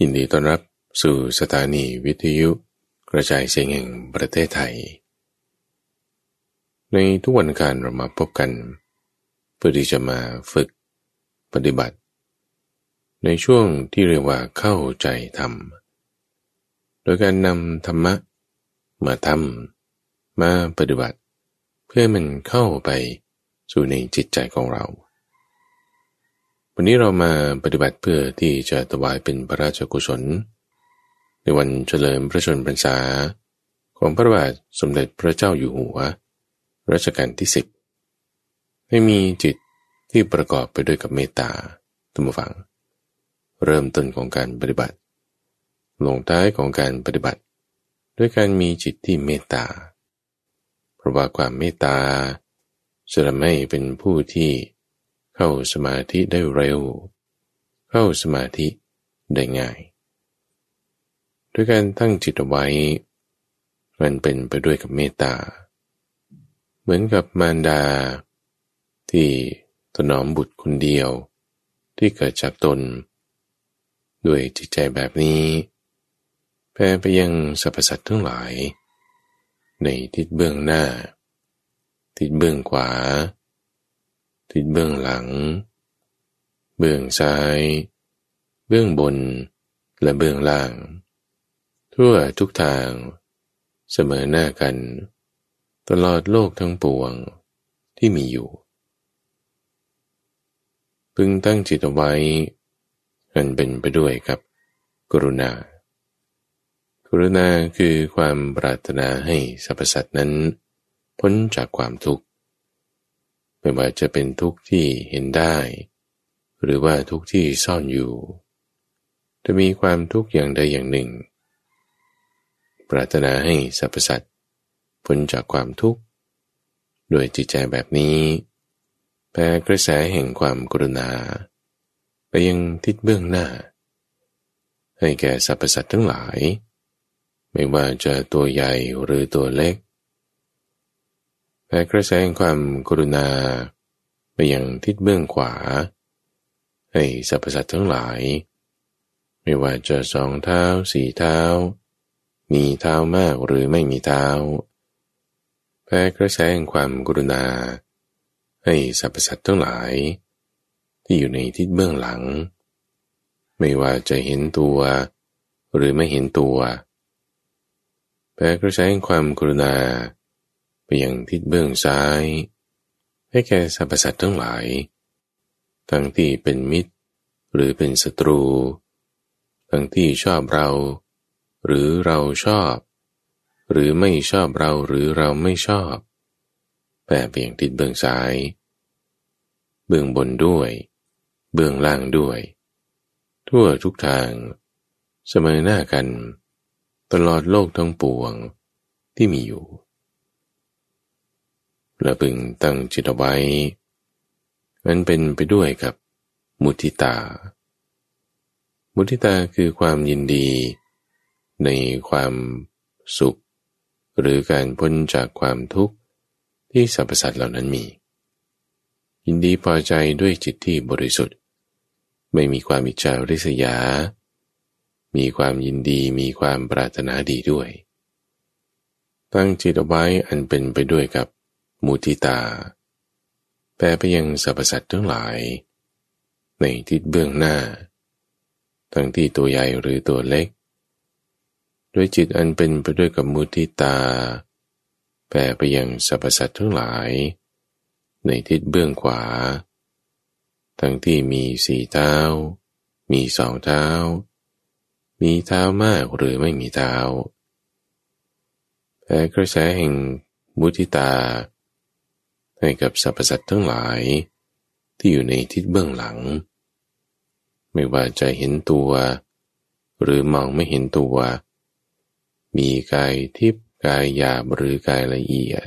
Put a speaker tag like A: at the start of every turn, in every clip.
A: ยินดีต้อนรับสู่สถานีวิทยุกระจายเสียงแห่งประเทศไทย ในทุกวันการเรามาพบกัน เพื่อที่จะมาฝึกปฏิบัติ ในช่วงที่เรียกว่าเข้าใจธรรม โดยการนำธรรมะมาทำมาปฏิบัติ เพื่อมันเข้าไปสู่ในจิตใจของเรา วันนี้เรามาปฏิบัติเพื่อที่จะถวายเป็นพระราชกุศล ในวันเฉลิมพระชนมพรรษา ของพระบาทสมเด็จพระเจ้าอยู่หัว รัชกาลที่สิบให้มีจิตที่ประกอบไปด้วยกับเมตตาตัมฟัง เริ่มต้นของการปฏิบัติ ลงท้ายของการปฏิบัติ ด้วยการมีจิตที่เมตตา เพราะว่าความเมตตาจะทำให้เป็นผู้ที่ เข้าสมาธิได้เร็ว เข้าสมาธิได้ง่าย ด้วยการตั้งจิตเอาไว้ มันเป็นไปด้วยกับเมตตา เหมือนกับมารดา ที่ถนอมบุตรคนเดียว ที่เกิดจากตน ด้วยจิตใจแบบนี้แผ่ไปยังสรรพสัตว์ทั้งหลาย ในทิศเบื้องหน้า ทิศเบื้องขวา ทิศเบื้องหลัง เบื้องซ้าย เบื้องบน และเบื้องล่าง ทั่วทุกทาง เสมอหน้ากัน ตลอดโลกทั้งปวงที่มีอยู่ พึงตั้งจิตเอาไว้กันเป็นไปด้วยกับกรุณา กรุณาคือความปรารถนาให้สรรพสัตว์นั้น พ้นจากความทุกข์ ไม่ว่าจะเป็นทุกข์ที่เห็นได้ หรือว่าทุกข์ที่ซ่อนอยู่ จะมีความทุกข์อย่างใดอย่างหนึ่ง ปรารถนาให้สรรพสัตว์พ้นจากความทุกข์โดยจิตใจแบบนี้แปรกระแสแห่งความกรุณา ไปยังทิศเบื้องหน้า ให้แก่สรรพสัตว์ทั้งหลาย ไม่ว่าจะตัวใหญ่หรือตัวเล็ก แผ่กระแสงความกรุณา ไปยังทิศเบื้องขวา ให้สรรพสัตว์ทั้งหลาย ไม่ว่าจะสองเท้าสี่เท้า มีเท้ามากหรือไม่มีเท้า แผ่กระแสงความกรุณา ให้สรรพสัตว์ทั้งหลาย ที่อยู่ในทิศเบื้องหลัง ไม่ว่าจะเห็นตัว หรือไม่เห็นตัวแผ่กระแสงความกรุณา ไปยังทิศเบื้องซ้าย ให้แก่สรรพสัตว์ทั้งหลาย ทั้งที่เป็นมิตร หรือเป็นศัตรู ทั้งที่ชอบเรา หรือเราชอบ หรือไม่ชอบเราหรือเราไม่ชอบแปรไปยังทิศเบื้องซ้าย เบื้องบนด้วย เบื้องล่างด้วย ทั่วทุกทาง เสมอหน้ากัน ตลอดโลกทั้งปวงที่มีอยู่ และพึงตั้งจิตไว้มันเป็นไปด้วยกับมุทิตา มุทิตาคือความยินดี ในความสุข หรือการพ้นจากความทุกข์ที่สรรพสัตว์เหล่านั้นมี ยินดีพอใจด้วยจิตที่บริสุทธิ์ ไม่มีความอิจฉาริษยา มีความยินดีมีความปรารถนาดีด้วย ตั้งจิตเอาไว้อันเป็นไปด้วยกับ มุทิตา แปลไปยังสรรพสัตว์ทั้งหลาย ในทิศเบื้องหน้า ทั้งที่ตัวใหญ่หรือตัวเล็ก ด้วยจิตอันเป็นไปด้วยกับมุทิตา แปลไปยังสรรพสัตว์ทั้งหลาย ในทิศเบื้องขวา ทั้งที่มีสี่เท้า มีสองเท้า มีเท้ามากหรือไม่มีเท้าแผ่กระแสแห่งมุทิตา ให้กับสรรพสัตว์ทั้งหลาย ที่อยู่ในทิศเบื้องหลัง ไม่ว่าจะเห็นตัว หรือมองไม่เห็นตัว มีกายทิพย์กายหยาบหรือกายละเอียด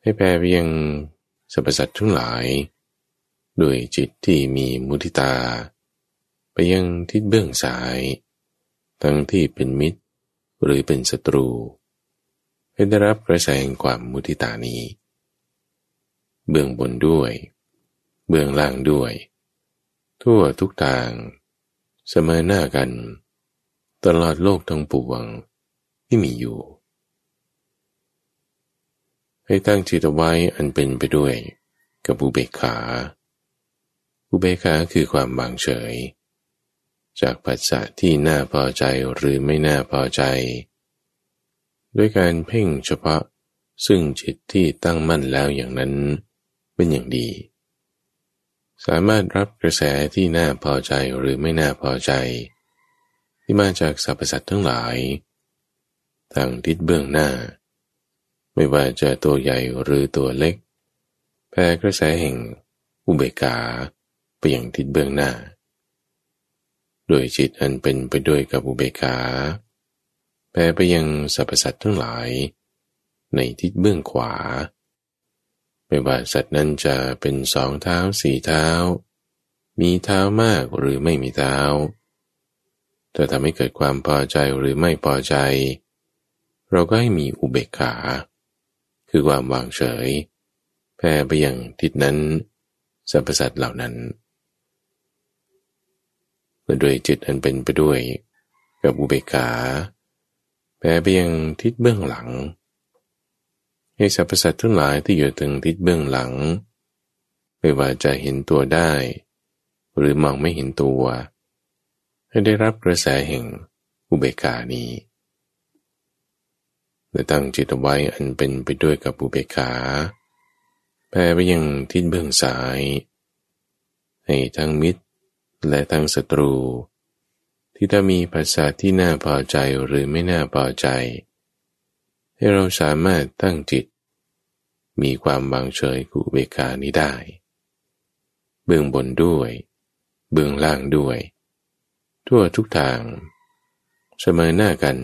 A: ให้แปลไปยังสรรพสัตว์ทั้งหลายด้วยจิตที่มีมุทิตา ไปยังทิศเบื้องซ้าย ทั้งที่เป็นมิตรหรือเป็นศัตรูให้ได้รับกระแสแห่งความมุทิตานี้ เบื้องบนด้วย เบื้องล่างด้วย ทั่วทุกทาง เสมอหน้ากัน ตลอดโลกทั้งปวงที่มีอยู่ ให้ตั้งจิตไว้อันเป็นไปด้วยกับอุเบกขา อุเบกขาคือความวางเฉย จากปัจจัที่น่าพอใจหรือไม่น่าพอใจ ด้วยการเพ่งเฉพาะซึ่งจิตที่ตั้งมั่นแล้วอย่างนั้น เป็นอย่างดี สามารถรับกระแสที่น่าพอใจหรือไม่น่าพอใจ ที่มาจากสรรพสัตว์ทั้งหลายทางทิศเบื้องหน้า ไม่ว่าจะตัวใหญ่หรือตัวเล็กแผ่กระแสแห่งอุเบกขาไปอยังทิศเบื้องหน้า โดยจิตอันเป็นไปด้วยกับอุเบกขาแผ่ไปยังสรรพสัตว์ทั้งหลาย ในทิศเบื้องขวา ไม่ว่าสัตว์นั้นจะเป็นสองเท้าสี่เท้า มีเท้ามากหรือไม่มีเท้าจะทำให้เกิดความพอใจหรือไม่พอใจ เราก็ให้มีอุเบกขา คือความวางเฉย แผ่ไปอยังทิศนั้นสรรพสัตว์เหล่านั้นเมื่อด้วยจิตอันเป็นไปด้วย กับอุเบกขาแผ่ไปยังทิศเบื้องหลัง ให้สรรพสัตว์ทั้งหลายที่อยู่ทางทิศเบื้องหลัง ไม่ว่าจะเห็นตัวได้ หรือมองไม่เห็นตัว ให้ได้รับกระแสแห่งอุเบกขานี้และตั้งจิตไว้อันเป็นไปด้วยกับอุเบกขาแผ่ไปยังทิศเบื้องซ้าย ให้ทั้งมิตรและทั้งศัตรู ที่ถ้ามีภาษาที่น่าพอใจหรือไม่น่าพอใจ ให้เราสามารถตั้งจิต มีความวางเฉยกุเบกานี้ได้ เบื้องบนด้วย เบื้องล่างด้วย ทั่วทุกทาง เสมอหน้ากัน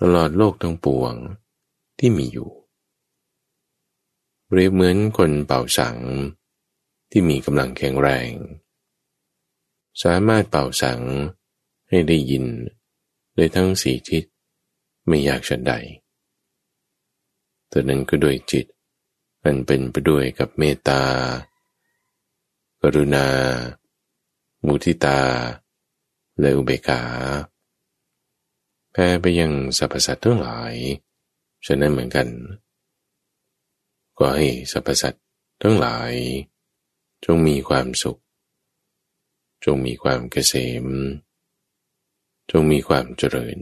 A: ตลอดโลกทั้งปวงที่มีอยู่ เปรียบเหมือนคนเป่าสัง ที่มีกำลังแข็งแรง สามารถเป่าสังให้ได้ยินโดยทั้งสี่ทิศไม่ยากฉันใดแต่นั้นก็โดยจิต อันเป็นไปด้วยกับเมตตา กรุณา มุทิตา และอุเบกขาแผ่ไปยังสรรพสัตว์ทั้งหลาย ฉะนั้นเหมือนกัน ก็ให้สรรพสัตว์ทั้งหลาย จงมีความสุข จงมีความเกษม จงมีความเจริญ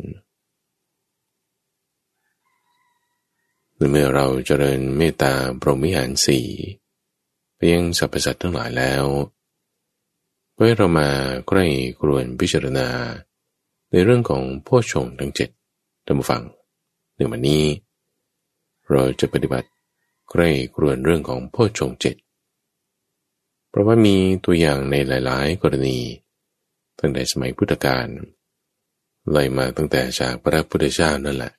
A: เมื่อเราเจริญเมตตาพรหมิหารสี่เพียงสรรพสัตว์ทั้งหลายแล้วเมื่อเรามาใกล้กรวนพิจารณา ในเรื่องของพ่อชงทั้งเจ็ดท่านผู้ฟังในวันนี้ เราจะปฏิบัติใกล้กรวนเรื่องของพ่อชงเจ็ดเพราะว่ามีตัวอย่างในหลาย ๆ กรณี ตั้งแต่สมัยพุทธกาลไล่มาตั้งแต่จากพระพุทธเจ้านั่นแหละ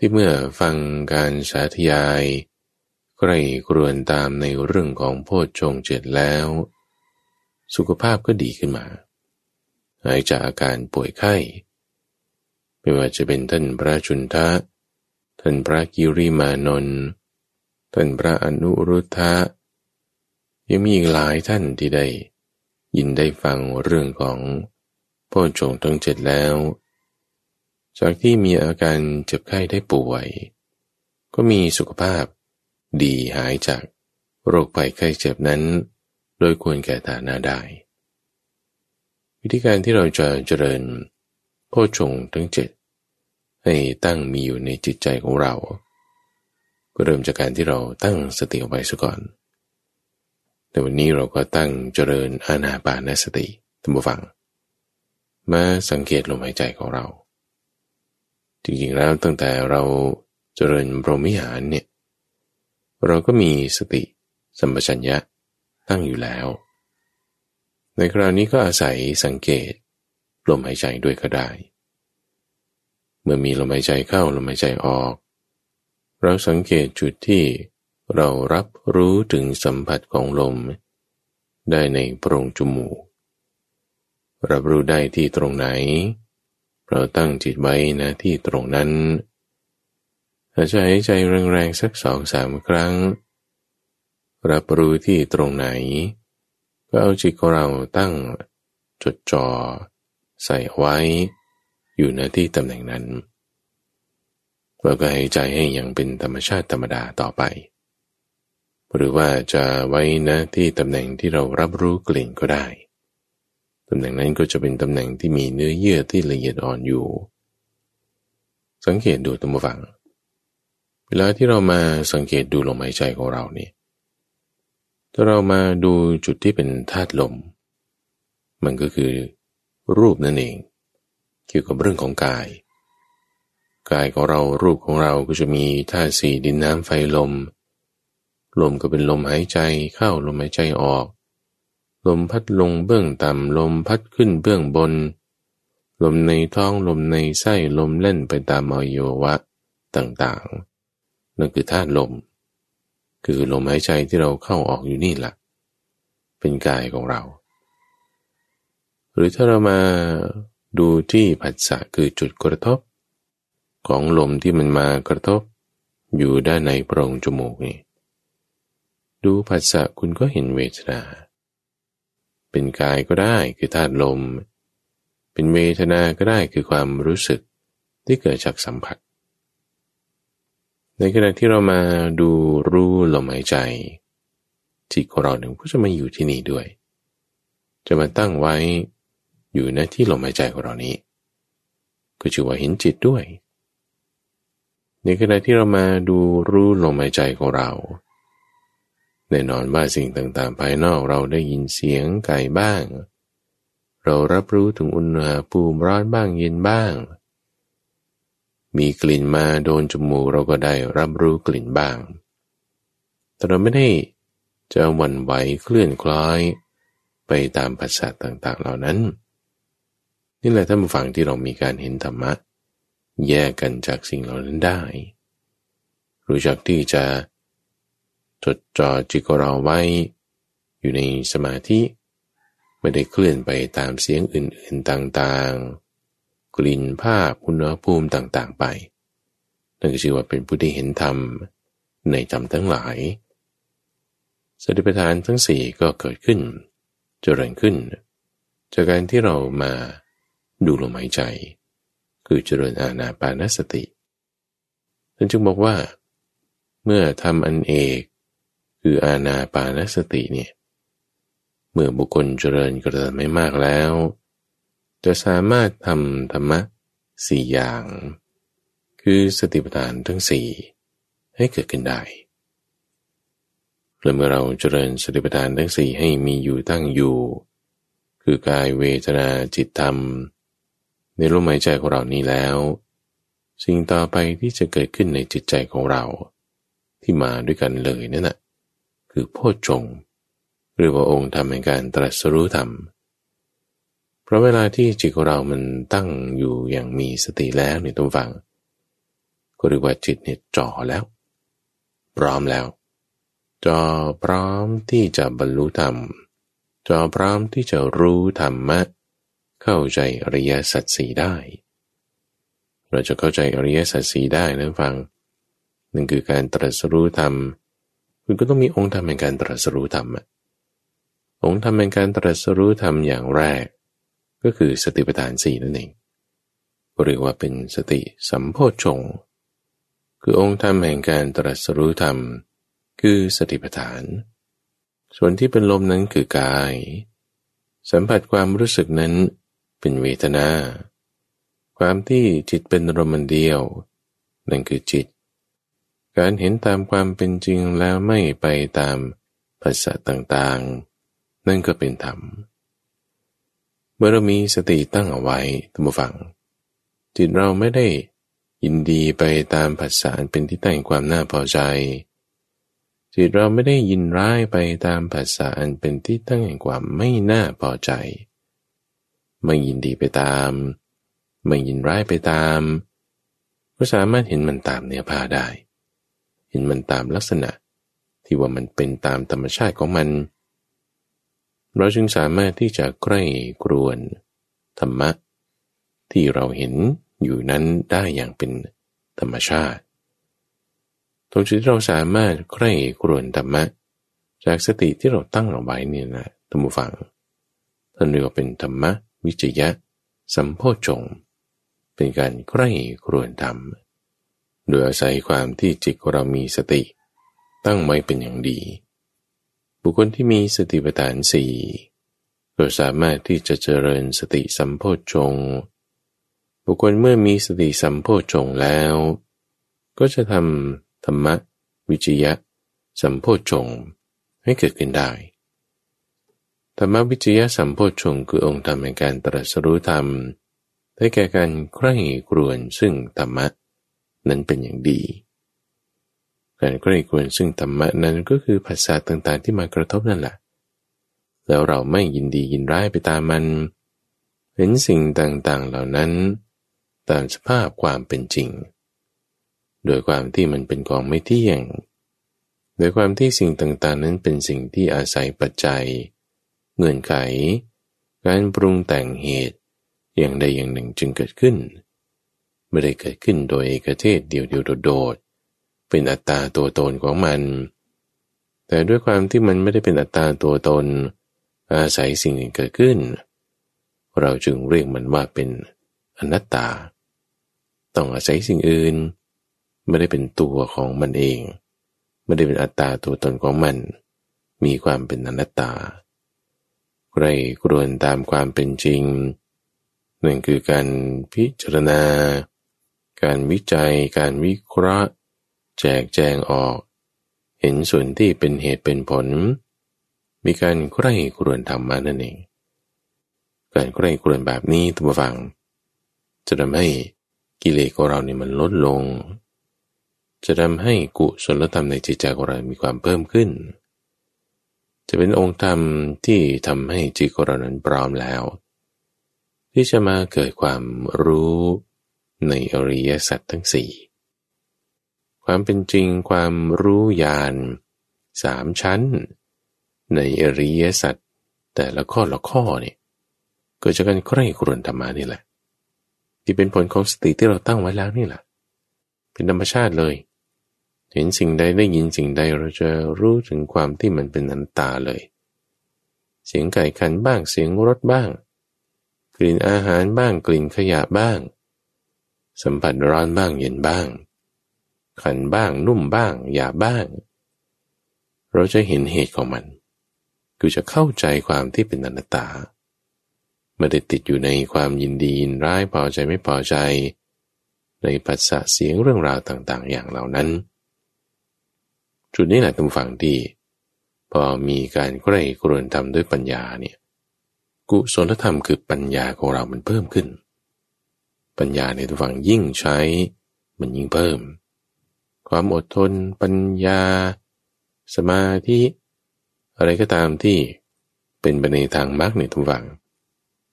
A: ที่เมื่อฟังการสาธยายใครกรวนตามในเรื่องของโพชฌงเจ็ดแล้ว สุขภาพก็ดีขึ้นมา หายจากอาการป่วยไข้ ไม่ว่าจะเป็นท่านพระจุนทะ ท่านพระกิริมานนท์ท่านพระอนุรุทธะ ยังมีอีกหลายท่านที่ได้ยินได้ฟังเรื่องของโพชฌงทั้งเจ็ดแล้ว จากที่มีอาการเจ็บไข้ได้ป่วย ก็มีสุขภาพดีหายจากโรคภัยไข้เจ็บนั้น โดยควรแก่ฐานะได้ วิธีการที่เราจะเจริญโพชงทั้งเจ็ดให้ตั้งมีอยู่ในจิตใจของเรา ก็เริ่มจากการที่เราตั้งสติเอาไว้ซะก่อน แต่วันนี้เราก็ตั้งเจริญอาณาปานสติตั้งฟัง มาสังเกตลมหายใจของเรา จริงๆแล้วตั้งแต่เราเจริญพรหมิหารเนี่ยเราก็มีสติสัมปชัญญะตั้งอยู่แล้ว ในคราวนี้ก็อาศัยสังเกตลมหายใจด้วยก็ได้ เมื่อมีลมหายใจเข้าลมหายใจออก เราสังเกตจุดที่เรารับรู้ถึงสัมผัสของลม ได้ในโพรงจมูกรับรู้ได้ที่ตรงไหน เราตั้งจิตไว้นะที่ตรงนั้นอาจจะหายใจแรงๆสักสองสามครั้ง รับรู้ที่ตรงไหน ก็เอาจิตของเราตั้งจดจ่อใส่ไว้ อยู่ในที่ตำแหน่งนั้นเราก็ให้ใจให้อยังเป็นธรรมชาติธรรมดาต่อไป หรือว่าจะไว้นะที่ตำแหน่งที่เรารับรู้กลิ่นก็ได้ ตำแหน่งนั้นก็จะเป็นตำแหน่งที่มีเนื้อเยื่อที่ละเอียดอ่อนอยู่ สังเกตดูตัวฝัง เวลาที่เรามาสังเกตดูลมหายใจของเรานี่ถ้าเรามาดูจุดที่เป็นธาตุลม มันก็คือรูปนั่นเอง เกี่ยวกับเรื่องของกาย กายของเรารูปของเราก็จะมีธาตุสี่ดินน้ำไฟลม ลมก็เป็นลมหายใจเข้าลมหายใจออก ลมพัดลงเบื้องต่ำลมพัดขึ้นเบื้องบน ลมในท้องลมในไส้ลมเล่นไปตามอวัยวะต่างๆ นั่นคือธาตุลม คือลมหายใจที่เราเข้าออกอยู่นี่แหละเป็นกายของเรา หรือถ้าเรามาดูที่ผัสสะคือจุดกระทบ ของลมที่มันมากระทบ อยู่ด้านในโพรงจมูกนี่ดูผัสสะคุณก็เห็นเวทนา เป็นกายก็ได้คือธาตุลม เป็นเวทนาก็ได้คือความรู้สึกที่เกิดจากสัมผัส ในขณะที่เรามาดูรู้ลมหายใจจิตของเราหนึ่งก็จะมาอยู่ที่นี่ด้วย จะมาตั้งไว้อยู่ในที่ลมหายใจของเรานี้ ก็ชื่อว่าเห็นจิตด้วย ในขณะที่เรามาดูรู้ลมหายใจของเรา แน่นอนว่าสิ่งต่างๆ ภายนอกเราได้ยินเสียงไก่บ้าง เรารับรู้ถึงอุณหภูมิร้อนบ้างเย็นบ้าง มีกลิ่นมาโดนจมูกเราก็ได้รับรู้กลิ่นบ้าง แต่เราไม่ได้จะหวั่นไหวเคลื่อนคล้อย ไปตามภาษาต่างๆ เหล่านั้น นี่แหละท่านผู้ฟังที่เรามีการเห็นธรรมะ แยกกันจากสิ่งเหล่านั้นได้ รู้จักที่จะ จดจ่อจิตของเราไว้ อยู่ในสมาธิไม่ได้เคลื่อนไปตามเสียงอื่นๆต่างๆ กลิ่นภาพอุณหภูมิต่างๆไปนั่นก็ชื่อว่าเป็นผู้ที่เห็นธรรมในธรรมทั้งหลาย สติปัฏฐานทั้งสี่ก็เกิดขึ้น เจริญขึ้น จากการที่เรามาดูลมหายใจ คือเจริญอาณาปานสติท่านจึงบอกว่า เมื่อทำอันเอก คืออาณาปานสติเนี่ยเมื่อบุคคลเจริญกระทำไม่มากแล้ว จะสามารถทำธรรมะสี่อย่าง คือสติปัฏฐานทั้งสี่ให้เกิดขึ้นได้และเมื่อเราเจริญสติปัฏฐานทั้งสี่ให้มีอยู่ตั้งอยู่ คือกายเวทนาจิตธรรม ในลมหายใจของเรานี้แล้ว สิ่งต่อไปที่จะเกิดขึ้นในจิตใจของเรา ที่มาด้วยกันเลยนั่นแหะ คือโพชฌงหรือว่าองค์ทำในการตรัสรู้ธรรม เพราะเวลาที่จิตของเรามันตั้งอยู่อย่างมีสติแล้วในตัวฟัง ก็เรียกว่าจิตเนี่ยจ่อแล้ว พร้อมแล้วจ่อพร้อมที่จะบรรลุธรรมจ่อพร้อมที่จะรู้ธรรมะ เข้าใจอริยสัจสี่ได้ เราจะเข้าใจอริยสัจสี่ได้นะฟังนั่นคือการตรัสรู้ธรรม คุณก็ต้องมีองค์ธรรมในการตรัสรู้ธรรมองค์ธรรมในการตรัสรู้ธรรมอย่างแรก ก็คือสติปัฏฐานสี่นั่นเองเรียกว่าเป็นสติสัมโพชงคือองค์ธรรมแห่งการตรัสรู้ธรรม คือสติปัฏฐาน ส่วนที่เป็นลมนั้นคือกาย สัมผัสความรู้สึกนั้นเป็นเวทนา ความที่จิตเป็นรมันเดียว นั่นคือจิต การเห็นตามความเป็นจริงแล้วไม่ไปตามภาษาต่างๆ นั่นก็เป็นธรรม เมื่อเรามีสติตั้งเอาไว้ตั้งฟัง จิตเราไม่ได้ยินดีไปตามภาษาเป็นที่ตั้งความน่าพอใจ จิตเราไม่ได้ยินร้ายไปตามภาษาอันเป็นที่ตั้งแห่งความไม่น่าพอใจ ไม่ยินดีไปตาม ไม่ยินร้ายไปตาม ก็สามารถเห็นมันตามเนื้อผ้าได้ เห็นมันตามลักษณะ ที่ว่ามันเป็นตามธรรมชาติของมัน เราจึงสามารถที่จะใกล้กรวน ธรรมะ ที่เราเห็นอยู่นั้นได้อย่างเป็นธรรมชาติตรงจุดที่เราสามารถใกล้กรวนธรรมะ จากสติที่เราตั้งเอาไว้เนี่ยนะท่านผู้ฟังท่านเรียกว่าเป็นธรรมะ วิจยะ สัมโพชงเป็นการใกล้ครวนธรรม โดยอาศัยความที่จิตเรามีสติ ตั้งไว้เป็นอย่างดี บุคคลที่มีสติปัฏฐานสี่ก็สามารถที่จะเจริญสติสัมโพชงบุคคลเมื่อมีสติสัมโพชงแล้ว ก็จะทำธรรมะ วิจยะ สัมโพชงให้เกิดขึ้นได้ธรรมวิจยะสัมโพชงคือองค์ธรรมในการตรัสรู้ธรรมได้แก่การใคร่ครวญซึ่งธรรมะ นั้นเป็นอย่างดี การใคร่ควญซึ่งธรรมะนั้นก็คือภาษาต่างๆที่มากระทบนั่นแหละ แล้วเราไม่ยินดียินร้ายไปตามมัน เห็นสิ่งต่างๆเหล่านั้น ตามสภาพความเป็นจริง โดยความที่มันเป็นของไม่เที่ยง โดยความที่สิ่งต่างๆนั้นเป็นสิ่งที่อาศัยปัจจัย เงื่อนไข การปรุงแต่งเหตุอย่างใดอย่างหนึ่งจึงเกิดขึ้น ไม่ได้เกิดขึ้นโดยเอกเทศเดียวเดียวโดดๆเป็นอัตตาตัวตนของมัน แต่ด้วยความที่มันไม่ได้เป็นอัตตาตัวตน อาศัยสิ่งอื่นเกิดขึ้น เราจึงเรียกมันว่าเป็นอนัตตา ต้องอาศัยสิ่งอื่น ไม่ได้เป็นตัวของมันเอง ไม่ได้เป็นอัตตาตัวตนของมัน มีความเป็นอนัตตาใครกรวนตามความเป็นจริงนั่นคือการพิจารณา การวิจัย การวิเคราะห์ แจกแจงออก เห็นส่วนที่เป็นเหตุเป็นผล มีการใคร่ครวญธรรมานั่นเอง การใคร่ครวญแบบนี้ตัวฟัง จะทำให้กิเลสของเราเนี่ยมันลดลง จะทำให้กุศลธรรมในจิตใจของเรา มีความเพิ่มขึ้น จะเป็นองค์ธรรมที่ทำให้จิตของเรานั้นพร้อมแล้ว ที่จะมาเกิดความรู้ ในอริยสัจทั้งสี่ความเป็นจริงความรู้ญาณสามชั้น ในอริยสัจแต่ละข้อละข้อเนี่ยเกิดจากการใคร่ครวญธรรมานี่แหละ ที่เป็นผลของสติที่เราตั้งไว้แล้วนี่แหละเป็นธรรมชาติเลย เห็นสิ่งใดได้ยินสิ่งใดเราจะรู้ถึงความที่มันเป็นนันตาเลย เสียงไก่ขันบ้างเสียงรถบ้าง กลิ่นอาหารบ้างกลิ่นขยะบ้าง สัมผัสร้อนบ้างเย็นบ้าง ขันบ้างนุ่มบ้างหยาบบ้าง เราจะเห็นเหตุของมัน คือจะเข้าใจความที่เป็นอนัตตาไม่ได้ติดอยู่ในความยินดียินร้ายพอใจไม่พอใจ ในปัสสะเสียงเรื่องราวต่างๆ อย่างเหล่านั้น จุดนี้แหละทุกฝั่งที่ พอมีการใกล้กรวนทำด้วยปัญญาเนี่ยกุศลธรรมคือปัญญาของเรามันเพิ่มขึ้น ปัญญาในทุกฝั่งยิ่งใช้ มันยิ่งเพิ่ม ความอดทน ปัญญา สมาธิ อะไรก็ตามที่เป็นไปในทางมรรคในทุกฝั่ง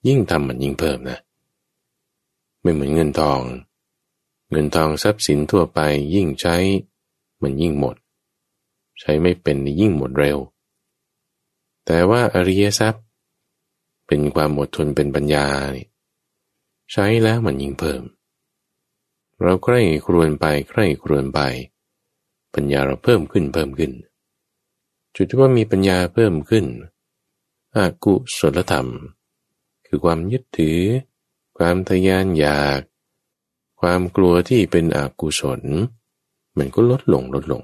A: ยิ่งทำมันยิ่งเพิ่มนะ ไม่เหมือนเงินทอง เงินทองทรัพย์สินทั่วไปยิ่งใช้ มันยิ่งหมด ใช้ไม่เป็นยิ่งหมดเร็ว แต่ว่าอริยทรัพย์ เป็นความอดทนเป็นปัญญา ใช้แล้วมันยิ่งเพิ่ม เราใคร่ครวญไปใคร่ครวญไป ปัญญาเราเพิ่มขึ้นเพิ่มขึ้น จุดที่ว่ามีปัญญาเพิ่มขึ้น อากุศลธรรม คือความยึดถือ ความทยานอยาก ความกลัวที่เป็นอกุศล มันก็ลดลงลดลง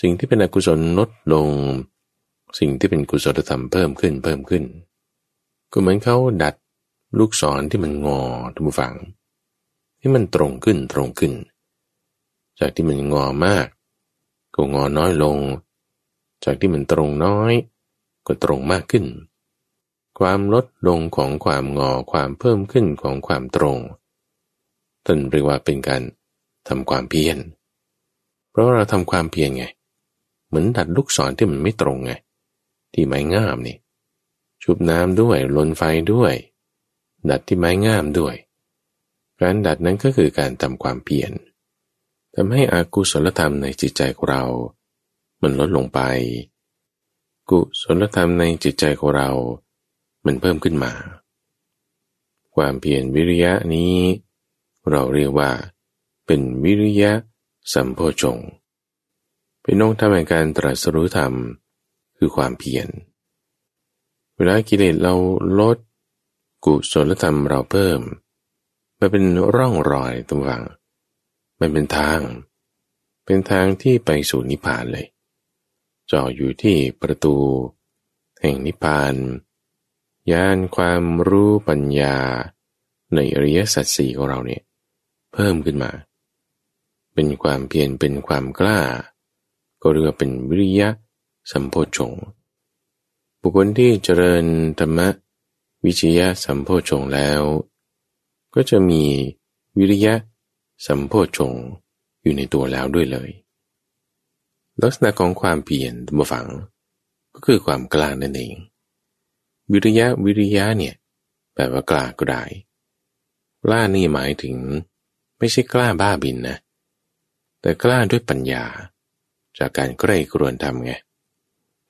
A: สิ่งที่เป็นอกุศลลดลง สิ่งที่เป็นกุศลธรรมเพิ่มขึ้นเพิ่มขึ้นก็เหมือนเขาดัด ลูกศรที่มันงอทุกฝังที่มันตรงขึ้นตรงขึ้น จากที่มันงอมาก ก็งอน้อยลง จากที่มันตรงน้อย ก็ตรงมากขึ้น ความลดลงของความงอความเพิ่มขึ้นของความตรงต้นเรียกว่าเป็นการทำความเพียรเพราะเราทำความเพียรไง เหมือนดัดลูกศรที่มันไม่ตรงไง ที่ไม้งามนี่ ชุบน้ำด้วยลนไฟด้วย ดัดที่ไม้งามด้วย การดัดนั้นก็คือการทำความเพียรทำให้อากุศลธรรมในจิตใจของเรา มันลดลงไป กุศลธรรมในจิตใจของเรา มันเพิ่มขึ้นมา ความเพียรวิริยะนี้ เราเรียกว่า เป็นวิริยะสัมโพชง เป็นองค์ธรรมการตรัสรู้ธรรม คือความเพียร เวลากิเลสเราลด กุศลธรรมเราเพิ่ม มันเป็นร่องรอยตรงฝัง มันเป็นทาง เป็นทางที่ไปสู่นิพพานเลยจ่ออยู่ที่ประตู แห่งนิพพานญาณความรู้ปัญญา ในอริยสัจสี่ของเราเนี่ย เพิ่มขึ้นมา เป็นความเพียรเป็นความกล้า ก็เรียกว่าเป็นวิริยะสัมโพชงบุคคลที่เจริญธรรมะ วิจยะสัมโพชงแล้ว ก็จะมีวิริยะสัมโพชงอยู่ในตัวแล้วด้วยเลย ลักษณะของความเปลี่ยนตัวฝัง ก็คือความกล้านั่นเอง วิริยะวิริยะเนี่ยแปลว่ากล้าก็ได้กล้านี่หมายถึง ไม่ใช่กล้าบ้าบินนะ แต่กล้าด้วยปัญญา จากการใกล้กรวนทำไง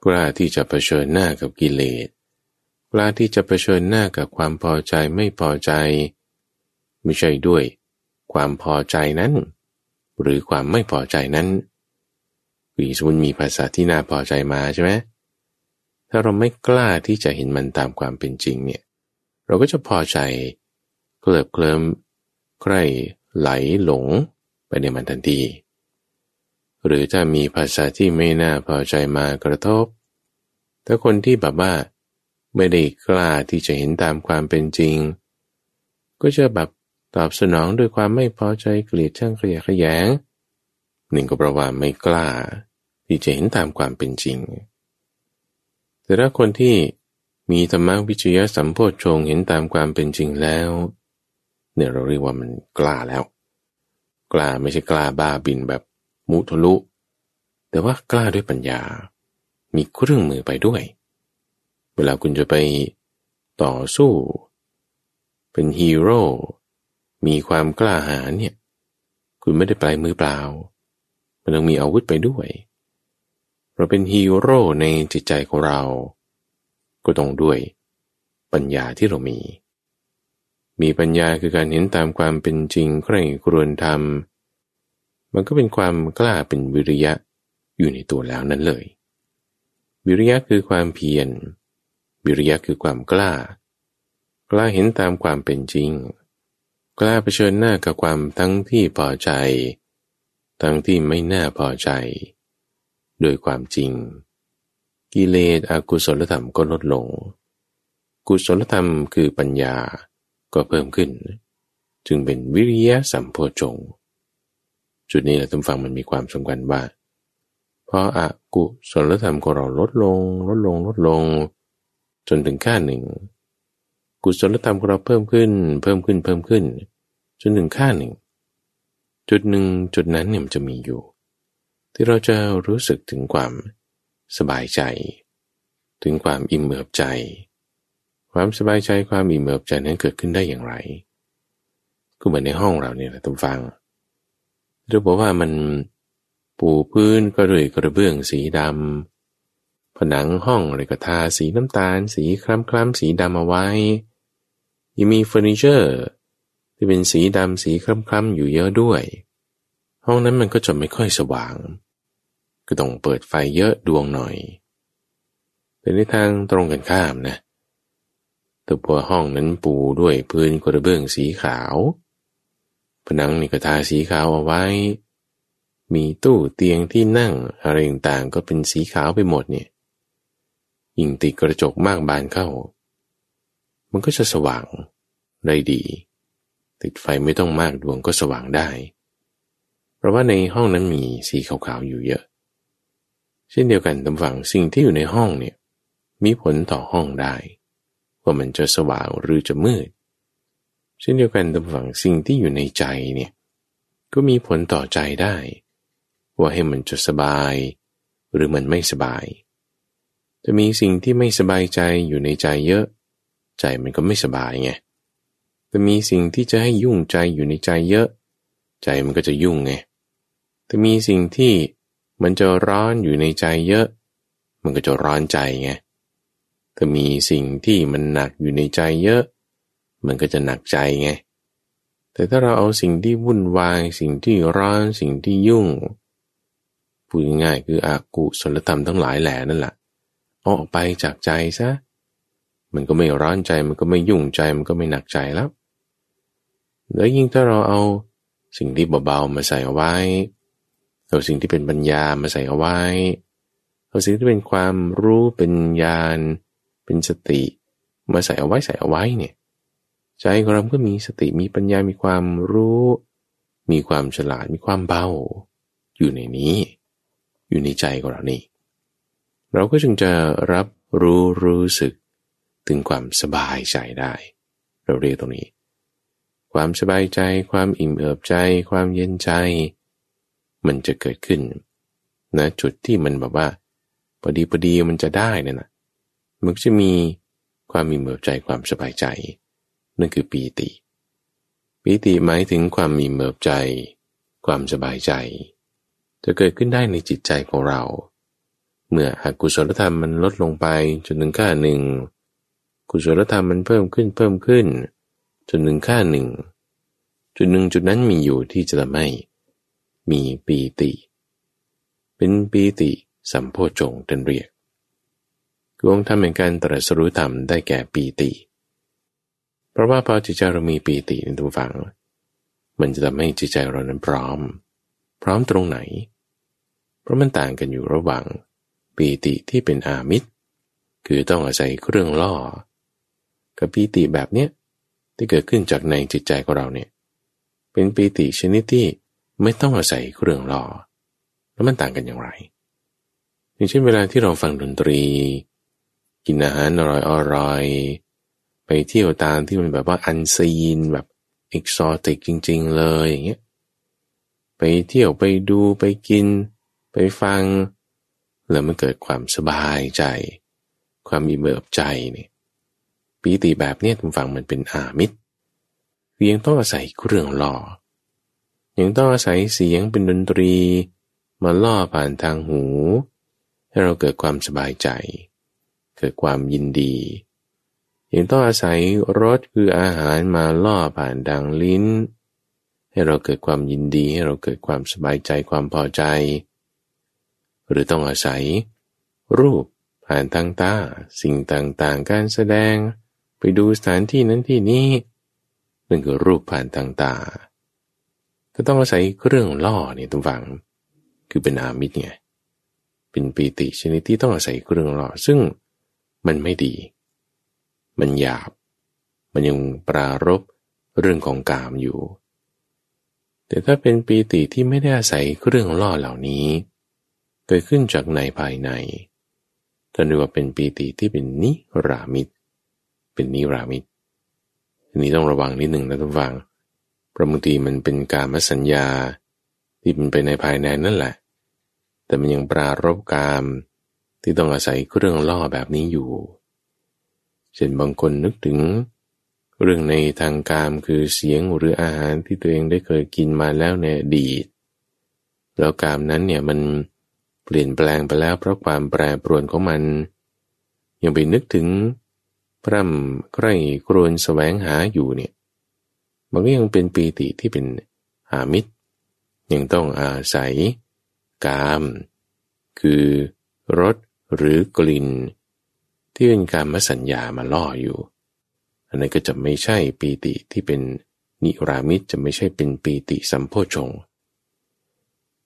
A: กล้าที่จะะเผชิญหน้ากับกิเลส ล้าที่จะะเผชิญหน้ากับความพอใจไม่พอใจ ไม่ใช่ด้วย ความพอใจนั้น หรือความไม่พอใจนั้นปีสมมติมีภาษาที่น่าพอใจมาใช่ไหมถ้าเราไม่กล้าที่จะเห็นมันตามความเป็นจริงเนี่ย เราก็จะพอใจเคลิบเคลิมใครไหลหลงไปในมันทันที หรือถ้ามีภาษาที่ไม่น่าพอใจมากระทบ ถ้าคนที่แบบว่า ไม่ได้กล้าที่จะเห็นตามความเป็นจริง ก็จะแบบตอบสนองด้วยความไม่พอใจเกลียดช่างเกลียดขยงหนึ่งก็เพราะว่าไม่กล้า ที่จะเห็นตามความเป็นจริง แต่ถ้าคนที่มีธรรมวิจยะสัมโพชฌงเห็นตามความเป็นจริงแล้ว เนี่ยเราเรียกว่ามันกล้าแล้ว กล้าไม่ใช่กล้าบ้าบินแบบมุทะลุ แต่ว่ากล้าด้วยปัญญา มีเครื่องมือไปด้วย เวลาคุณจะไปต่อสู้ เป็นฮีโร่มีความกล้าหาญเนี่ย คุณไม่ได้ไปมือเปล่า มันต้องมีอาวุธไปด้วย เราเป็นฮีโร่ในจิตใจของเรา ก็ต้องด้วย ปัญญาที่เรามี มีปัญญาคือการเห็นตามความเป็นจริงใคร่ครวญทำมันก็เป็นความกล้าเป็นวิริยะอยู่ในตัวแล้วนั่นเลย วิริยะคือความเพียร วิริยะคือความกล้า กล้าเห็นตามความเป็นจริง กล้าเผชิญหน้ากับความทั้งที่พอใจ ทั้งที่ไม่น่าพอใจ โดยความจริง กิเลสอกุศลธรรมก็ลดลง กุศลธรรมคือปัญญาก็เพิ่มขึ้น จึงเป็นวิริยะสัมโพชงจุดนี้แหละท่านฟังมันมีความสำคัญว่าเพราะอากุศลธรรมของเราลดลง ลดลงลดลง จนถึงค่าหนึ่ง กุศลธรรมของเราเพิ่มขึ้น เพิ่มขึ้นเพิ่มขึ้น จนถึงค่าหนึ่ง จุดหนึ่งจุดนั้นเนี่ยมันจะมีอยู่ ที่เราจะรู้สึกถึงความสบายใจ ถึงความอิ่มเอิบใจ ความสบายใจความอิ่มเอิบใจนั้นเกิดขึ้นได้อย่างไร ก็เหมือนในห้องเราเนี่ยแหละท่านฟังหรือบอกว่ามันปูพื้นก็ด้วยกระเบื้องสีดำ นังห้องอะไรก็ทาสีน้ำตาล สีคล้ำคล้ำสีดำเอาไว้ ยังมีเฟอร์นิเจอร์ ที่เป็นสีดำสีคล้ำคล้ำอยู่เยอะด้วย ห้องนั้นมันก็จะไม่ค่อยสว่าง ก็ต้องเปิดไฟเยอะดวงหน่อย แต่ในทางตรงกันข้ามนะต่พอห้องนั้นปูด้วยพื้นกระเบื้องสีขาว ผนังนี่ก็ทาสีขาวเอาไว้มีตู้เตียงที่นั่งอะไรต่างๆก็เป็นสีขาวไปหมดเนี่ย ยิ่งติดกระจกมากบานเข้า มันก็จะสว่างได้ดี ติดไฟไม่ต้องมากดวงก็สว่างได้ เพราะว่าในห้องนั้นมีสีขาวๆอยู่เยอะ เช่นเดียวกันตำฝังสิ่งที่อยู่ในห้องเนี่ยมีผลต่อห้องได้ว่ามันจะสว่างหรือจะมืด เช่นเดียวกันตำฝังสิ่งที่อยู่ในใจเนี่ยก็มีผลต่อใจได้ ว่าให้มันจะสบาย หรือมันไม่สบาย จะมีสิ่งที่ไม่สบายใจอยู่ในใจเยอะ ใจมันก็ไม่สบายไงจะมีสิ่งที่จะให้ยุ่งใจอยู่ในใจเยอะ ใจมันก็จะยุ่งไงแต่มีสิ่งที่มันจะร้อนอยู่ในใจเยอะ มันก็จะร้อนใจไงถ้ามีสิ่งที่มันหนักอยู่ในใจเยอะ มันก็จะหนักใจไง แต่ถ้าเราเอาสิ่งที่วุ่นวาย สิ่งที่ร้อน สิ่งที่ยุ่งพูดง่ายคืออากุศลธรรมทั้งหลายแหล่นั่นแหละ ออกไปจากใจซะ มันก็ไม่ร้อนใจ มันก็ไม่ยุ่งใจ มันก็ไม่หนักใจแล้ว แล้วยิ่งถ้าเราเอาสิ่งที่เบาๆมาใส่เอาไว้ เอาสิ่งที่เป็นปัญญามาใส่เอาไว้ เอาสิ่งที่เป็นความรู้เป็นญาณ เป็นสติ มาใส่เอาไว้ใส่เอาไว้เนี่ย ใจของเราก็มีสติ มีปัญญา มีความรู้ มีความฉลาด มีความเบา อยู่ในนี้ อยู่ในใจของเรานี่ เราก็จึงจะรับรู้รู้สึกถึงความสบายใจได้ เราเรียกตรงนี้ ความสบายใจ ความอิ่มเอิบใจ ความเย็นใจ มันจะเกิดขึ้นนะจุดที่มันแบบว่าพอดีพอดีมันจะได้นี่นะมันจะมีความอิ่มเอิบใจความสบายใจ นั่นคือปีติ ปีติหมายถึงความอิ่มเอิบใจ ความสบายใจ จะเกิดขึ้นได้ในจิตใจของเรา เมื่ออกุศลธรรมมันลดลงไปจนถึงค่าหนึ่งกุศลธรรมมันเพิ่มขึ้นเพิ่มขึ้น จนหนึ่งค่าหนึ่งจุดหนึ่งจุดนั้นมีอยู่ที่จะทำให้มีปีติ เป็นปีติสัมโพชงตันเรียกดวงธรรมแห่งการตรัสรู้ธรรมได้แก่ปีติ เพราะว่าพอจิตใจเรามีปีติในตัวฝัง มันจะทำให้จิตใจเรานั้นพร้อม พร้อมตรงไหน เพราะมันต่างกันอยู่ระหว่าง ปีติที่เป็นอามิตร คือต้องอาศัยเครื่องล่อ กับปีติแบบเนี้ยที่เกิดขึ้นจากในจิตใจของเราเนี่ย เป็นปีติชนิดที่ไม่ต้องอาศัยเครื่องรอแล้วมันต่างกันอย่างไรอย่างเช่นเวลาที่เราฟังดนตรี กินอาหารอร่อยอร่อยไปเที่ยวตามที่มันแบบว่าอันซีนแบบเอกซอติกจริง ๆ เลยอย่างเงี้ยไปเที่ยวไปดูไปกิน ไปฟัง แล้วมันเกิดความสบายใจ ความอิ่มเอิบใจเนี่ยปีติแบบเนี้ยทุกฝั่งมันเป็นอามิตรยังต้องอาศัยเครื่องล่อยังต้องอาศัยเสียงเป็นดนตรี มาล่อผ่านทางหู ให้เราเกิดความสบายใจ เกิดความยินดียังต้องอาศัยรสคืออาหารมาล่อผ่านดังลิ้น ให้เราเกิดความยินดีให้เราเกิดความสบายใจความพอใจ หรือต้องอาศัย รูปผ่านทางตา สิ่งต่างๆ การแสดง ไปดูสถานที่นั้นที่นี้นั่นคือรูปผ่านทางตา ก็ต้องอาศัยเครื่องล่อเนี่ยทุกฝัง คือเป็นอามิตรไงเป็นปีติชนิดที่ต้องอาศัยเครื่องล่อซึ่งมันไม่ดี มันหยาบ มันยังปรารบเรื่องของกามอยู่ แต่ถ้าเป็นปีติที่ไม่ได้อาศัยเครื่องล่อเหล่านี้ กิดขึ้นจากในภายในท่านเรียกว่าเป็นปีติที่เป็นนิรามิต เป็นนิรามิตอันนี้ต้องระวังนิดหนึ่งนะทุกฝังเพราะบางทีมันเป็นการมสัญญา ที่เป็นไปในภายในนั่นแหละ แต่มันยังปรารบกามที่ต้องอาศัยเครื่องล่อแบบนี้อยู่ เช่นบางคนนึกถึง เรื่องในทางกามคือเสียงหรืออาหารที่ตัวเองได้เคยกินมาแล้วในอดีต แล้วกามนั้นเนี่ยมันเปลี่ยนแปลงไปแล้วเพราะความแปรปรวนของมัน ยังไปนึกถึงพร่ำใคร่ครวญแสวงหาอยู่เนี่ยมันก็ยังเป็นปีติที่เป็นหามิตร ยังต้องอาศัย กาม คือรสหรือกลิ่น ที่เป็นการมสัญญามาล่ออยู่ อันนั้นก็จะไม่ใช่ปีติที่เป็นนิรามิตจะไม่ใช่เป็นปีติสัมโพชง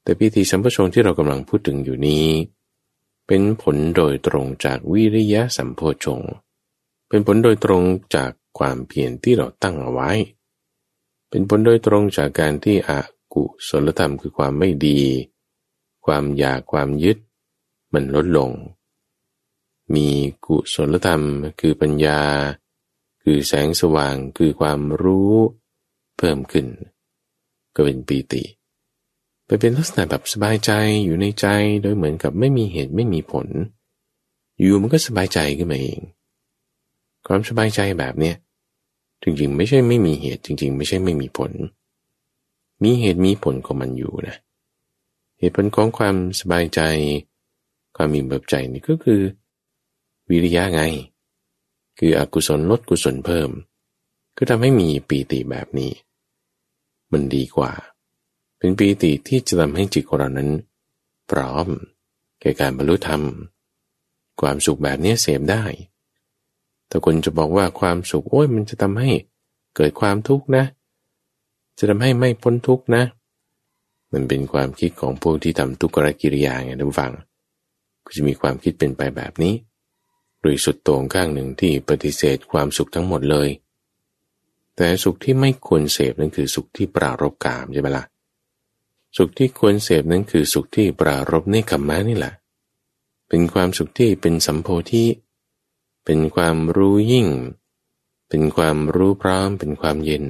A: แต่ปีติสัมโพชงที่เรากำลังพูดถึงอยู่นี้ เป็นผลโดยตรงจากวิริยะสัมโพชง เป็นผลโดยตรงจากความเพียรที่เราตั้งเอาไว้ เป็นผลโดยตรงจากการที่อากุศลธรรมคือความไม่ดี ความอยากความยึด มันลดลง มีกุศลธรรมคือปัญญา คือแสงสว่างคือความรู้ เพิ่มขึ้น ก็เป็นปีติ ไปเป็นลักษณะแบบสบายใจอยู่ในใจโดยเหมือนกับไม่มีเหตุไม่มีผล อยู่มันก็สบายใจขึ้นมาเอง ความสบายใจแบบเนี้ยจริงๆ ไม่ใช่ไม่มีเหตุจริง ๆ ไม่ใช่ไม่มีผล มีเหตุมีผลของมันอยู่นะ เหตุผลของความสบายใจ ความมีแบบใจนี่ก็คือ วิริยะไง คืออกุศลลดกุศลเพิ่ม ก็ทำให้มีปีติแบบนี้ มันดีกว่า เป็นปีติที่จะทำให้จิตของเรานั้น พร้อมแก่การบรรลุธรรม ความสุขแบบนี้เสพได้ แต่คนจะบอกว่าความสุขโอ้ยมันจะทำให้เกิดความทุกข์นะ จะทำให้ไม่พ้นทุกข์นะ มันเป็นความคิดของพวกที่ทำทุกขกิริยาไงท่านฟัง ก็จะมีความคิดเป็นไปแบบนี้โดยสุดโต่งข้างหนึ่งที่ปฏิเสธความสุขทั้งหมดเลย แต่สุขที่ไม่ควรเสพนั่นคือสุขที่ปรารบกามใช่ไหมละ่ะ สุขที่ควรเสพนั้นคือสุขที่ปรารบในคำมะนี่แหละ เป็นความสุขที่เป็นสัมโพธิ เป็นความรู้ยิ่ง เป็นความรู้พร้อม เป็นความเย็น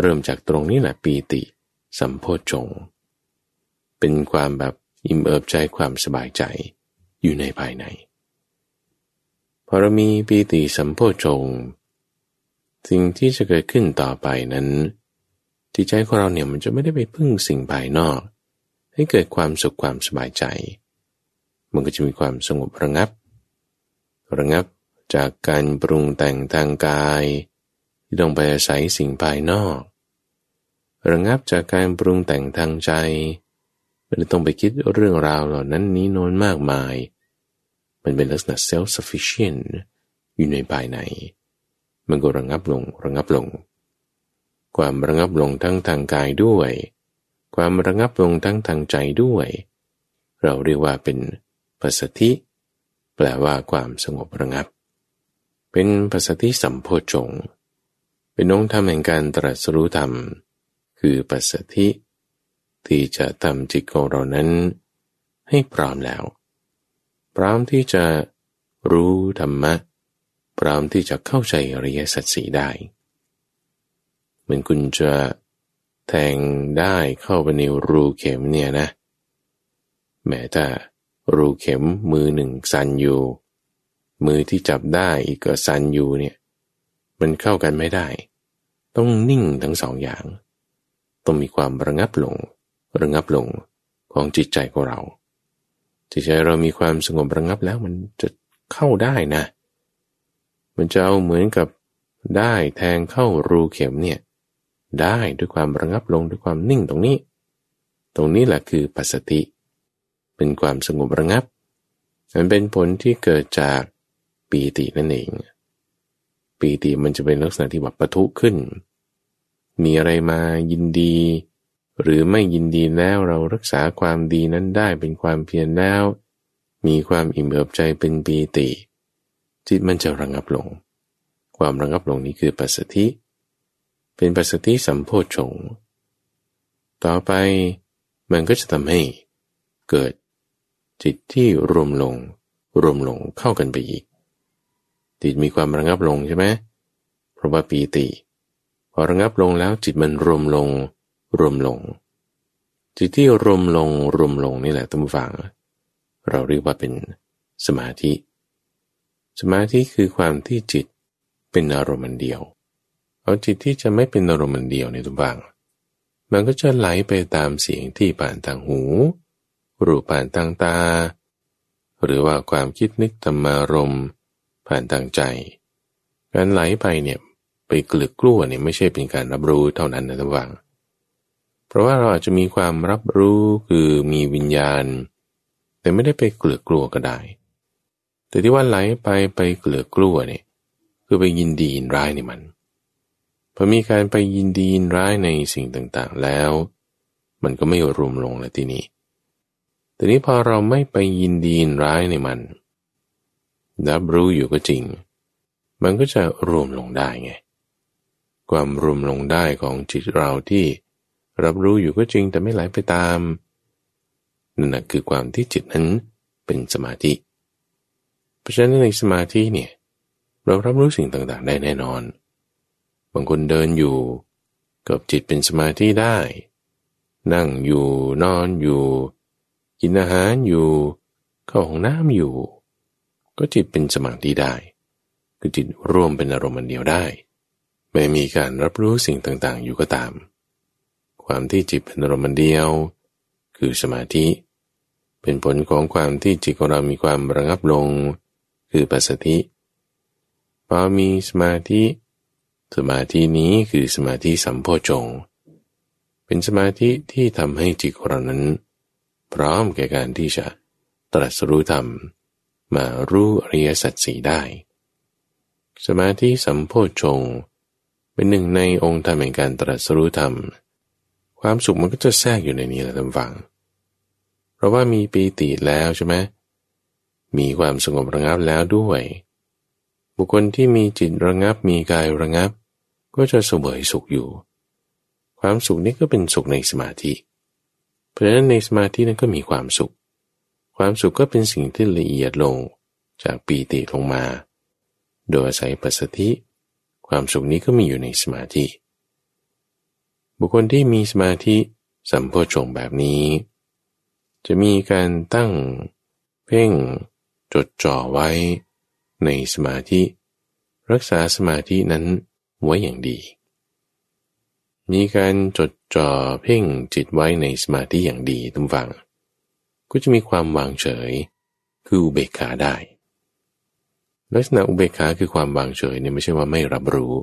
A: เริ่มจากตรงนี้แหละปีติ สัมโพชง เป็นความแบบอิ่มเอิบใจความสบายใจอยู่ในภายใน พอเรามีปีติสัมโพชง สิ่งที่จะเกิดขึ้นต่อไปนั้น จิตใจของเราเนี่ยมันจะไม่ได้ไปพึ่งสิ่งภายนอก ให้เกิดความสุขความสบายใจ มันก็จะมีความสงบระงับ ระงับจากการปรุงแต่งทางกาย ที่ต้องไปอาศัยสิ่งภายนอก ระงับจากการปรุงแต่งทางใจไม่ได้ต้องไปคิดเรื่องราวเหล่านั้นนี้โน้นมากมาย มันเป็นลักษณะ self sufficient อยู่ในภายใน มันก็ระงับลงระงับลง ความระงับลงทั้งทางกายด้วย ความระงับลงทั้งทางใจด้วย เราเรียกว่าเป็นปัสสธิ แปลว่าความสงบระงับ เป็นภาษาที่สัมโพชง เป็นองค์ธรรมแห่งการตรัสรู้ธรรม คือปัสสธิ ที่จะทำจิตของเรานั้น ให้พร้อมแล้ว พร้อมที่จะรู้ธรรมะ พร้อมที่จะเข้าใจอริยสัจสีได้ เหมือนคุณจะแทงได้เข้าไปในรูเข็มเนี่ยนะ แม้แต่รูเข็มมือหนึ่งสันอยู่ มือที่จับได้อีกก็สันอยู่เนี่ย มันเข้ากันไม่ได้ ต้องนิ่งทั้งสองอย่าง ต้องมีความระงับลง ระงับลงของจิตใจของเรา จิตใจเรามีความสงบระงับแล้วมันจะเข้าได้นะ มันจะเอาเหมือนกับได้แทงเข้ารูเข็มเนี่ย ได้ด้วยความระงับลงด้วยความนิ่งตรงนี้ ตรงนี้แหละคือปัสสติ เป็นความสงบระงับ มันเป็นผลที่เกิดจากปีตินั่นเอง ปีติมันจะเป็นลักษณะที่แบบปะทุขึ้น มีอะไรมายินดี หรือไม่ยินดีแล้วเรารักษาความดีนั้นได้เป็นความเพียรแล้ว มีความอิ่มเอิบใจเป็นปีติจิตมันจะระงับลง ความระงับลงนี้คือปัสสธิ เป็นปัสสธิสัมโพชง ต่อไปมันก็จะทำให้เกิดจิตที่รวมลง รวมลงเข้ากันไปอีก จิตมีความระงับลงใช่ไหมเพราะว่าปีติ พอระงับลงแล้วจิตมันรวมลง รวมลง จิตที่รวมลง รวมลงนี่แหละตั้งฟัง เราเรียกว่าเป็นสมาธิ สมาธิคือความที่จิตเป็นอารมณ์เดียว เอาจิตที่จะไม่เป็นอารมณ์เดียวในทุกฝังมันก็จะไหลไปตามเสียงที่ผ่านทางหู รูปผ่านทางตา หรือว่าความคิดนึกธรรมารมผ่านทางใจ การไหลไปเนี่ยไปกลึกกลัวเนี่ยไม่ใช่เป็นการรับรู้เท่านั้นนะท่านวังเพราะว่าเราอาจจะมีความรับรู้คือมีวิญญาณ แต่ไม่ได้ไปเกลือกลัวก็ได้ แต่ที่ว่าไหลไปไปเกลือกกลัวเนี่ยคือไปยินดียินร้ายในมัน พอมีการไปยินดียินร้ายในสิ่งต่างๆแล้ว มันก็ไม่รวมลงแล้วทีนี้แต่นี้พอเราไม่ไปยินดียินร้ายในมันรับรู้อยู่ก็จริง มันก็จะรวมลงได้ไง ความรวมลงได้ของจิตเราที่รับรู้อยู่ก็จริงแต่ไม่ไหลไปตามนั่นคือความที่จิตนั้นเป็นสมาธิ เพราะฉะนั้นในสมาธิเนี่ยเรารับรู้สิ่งต่างๆ ได้แน่นอน บางคนเดินอยู่กับจิตเป็นสมาธิได้ นั่งอยู่นอนอยู่ กินอาหารอยู่ เข้าห้องน้ำอยู่ ก็จิตเป็นสมาธิได้ คือจิตร่วมเป็นอารมณ์เดียวได้ ไม่มีการรับรู้สิ่งต่างๆ อยู่ก็ตาม ความที่จิตเป็นอารมณ์เดียว คือสมาธิ เป็นผลของความที่จิตของเรามีความระงับลง คือปัสสติพอมีสมาธิ สมาธินี้คือสมาธิสัมโพชง เป็นสมาธิที่ทำให้จิตเรานั้น พร้อมแก่การที่จะตรัสรู้ธรรม มารู้อริยสัจสีได้ สมาธิสัมโพชง เป็นหนึ่งในองค์ธรรมแห่งการตรัสรู้ธรรม ความสุขมันก็จะแทรกอยู่ในนี้แหละท่านฟัง เพราะว่ามีปีติแล้วใช่ไหมมีความสงบระงับแล้วด้วยบุคคลที่มีจิตระงับมีกายระงับ ก็จะสวยสุขอยู่ ความสุขนี้ก็เป็นสุขในสมาธิ เพราะฉะนั้นในสมาธินั้นก็มีความสุข ความสุขก็เป็นสิ่งที่ละเอียดลงจากปีติลงมา โดยอาศัยปัสสธิ ความสุขนี้ก็มีอยู่ในสมาธิ บุคคลที่มีสมาธิสัมโพชงแบบนี้ จะมีการตั้งเพ่งจดจ่อไว้ในสมาธิ รักษาสมาธินั้น ไว้อย่างดี มีการจดจ่อเพ่งจิตไว้ในสมาธิอย่างดีทุกฝัง ก็จะมีความวางเฉย คืออุเบกขาได้ ลักษณะอุเบกขาคือความวางเฉยเนี่ยไม่ใช่ว่าไม่รับรู้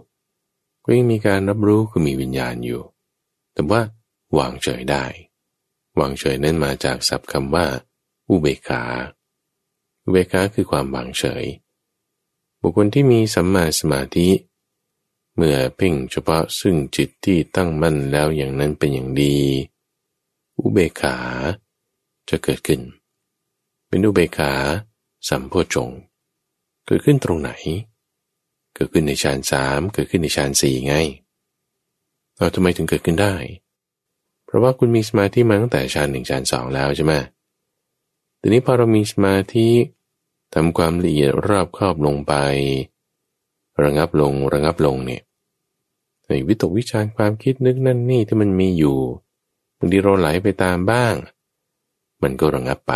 A: ก็ยังมีการรับรู้คือมีวิญญาณอยู่ แต่ว่าวางเฉยได้ วางเฉยนั้นมาจากศัพท์คำว่า อุเบกขาอุเบกขาคือความวางเฉย บุคคลที่มีสัมมาสมาธิ เมื่อเพ่งเฉพาะซึ่งจิตที่ตั้งมั่นแล้วอย่างนั้นเป็นอย่างดี อุเบกขาจะเกิดขึ้น เป็นอุเบกขาสัมโพชง เกิดขึ้นตรงไหน เกิดขึ้นในฌานสามเกิดขึ้นในฌานสี่ไงเราทำไมถึงเกิดขึ้นได้ เพราะว่าคุณมีสมาธิมาตั้งแต่ฌานหนึ่งฌานสองแล้วใช่ไหมทีนี้พอเรามีสมาธิทำความละเอียดรอบครอบลงไป ระงับลงระงับลงเนี่ยในวิตกวิจารความคิดนึกนั่นนี่ที่มันมีอยู่บางทีเราไหลไปตามบ้าง มันก็ระงับไป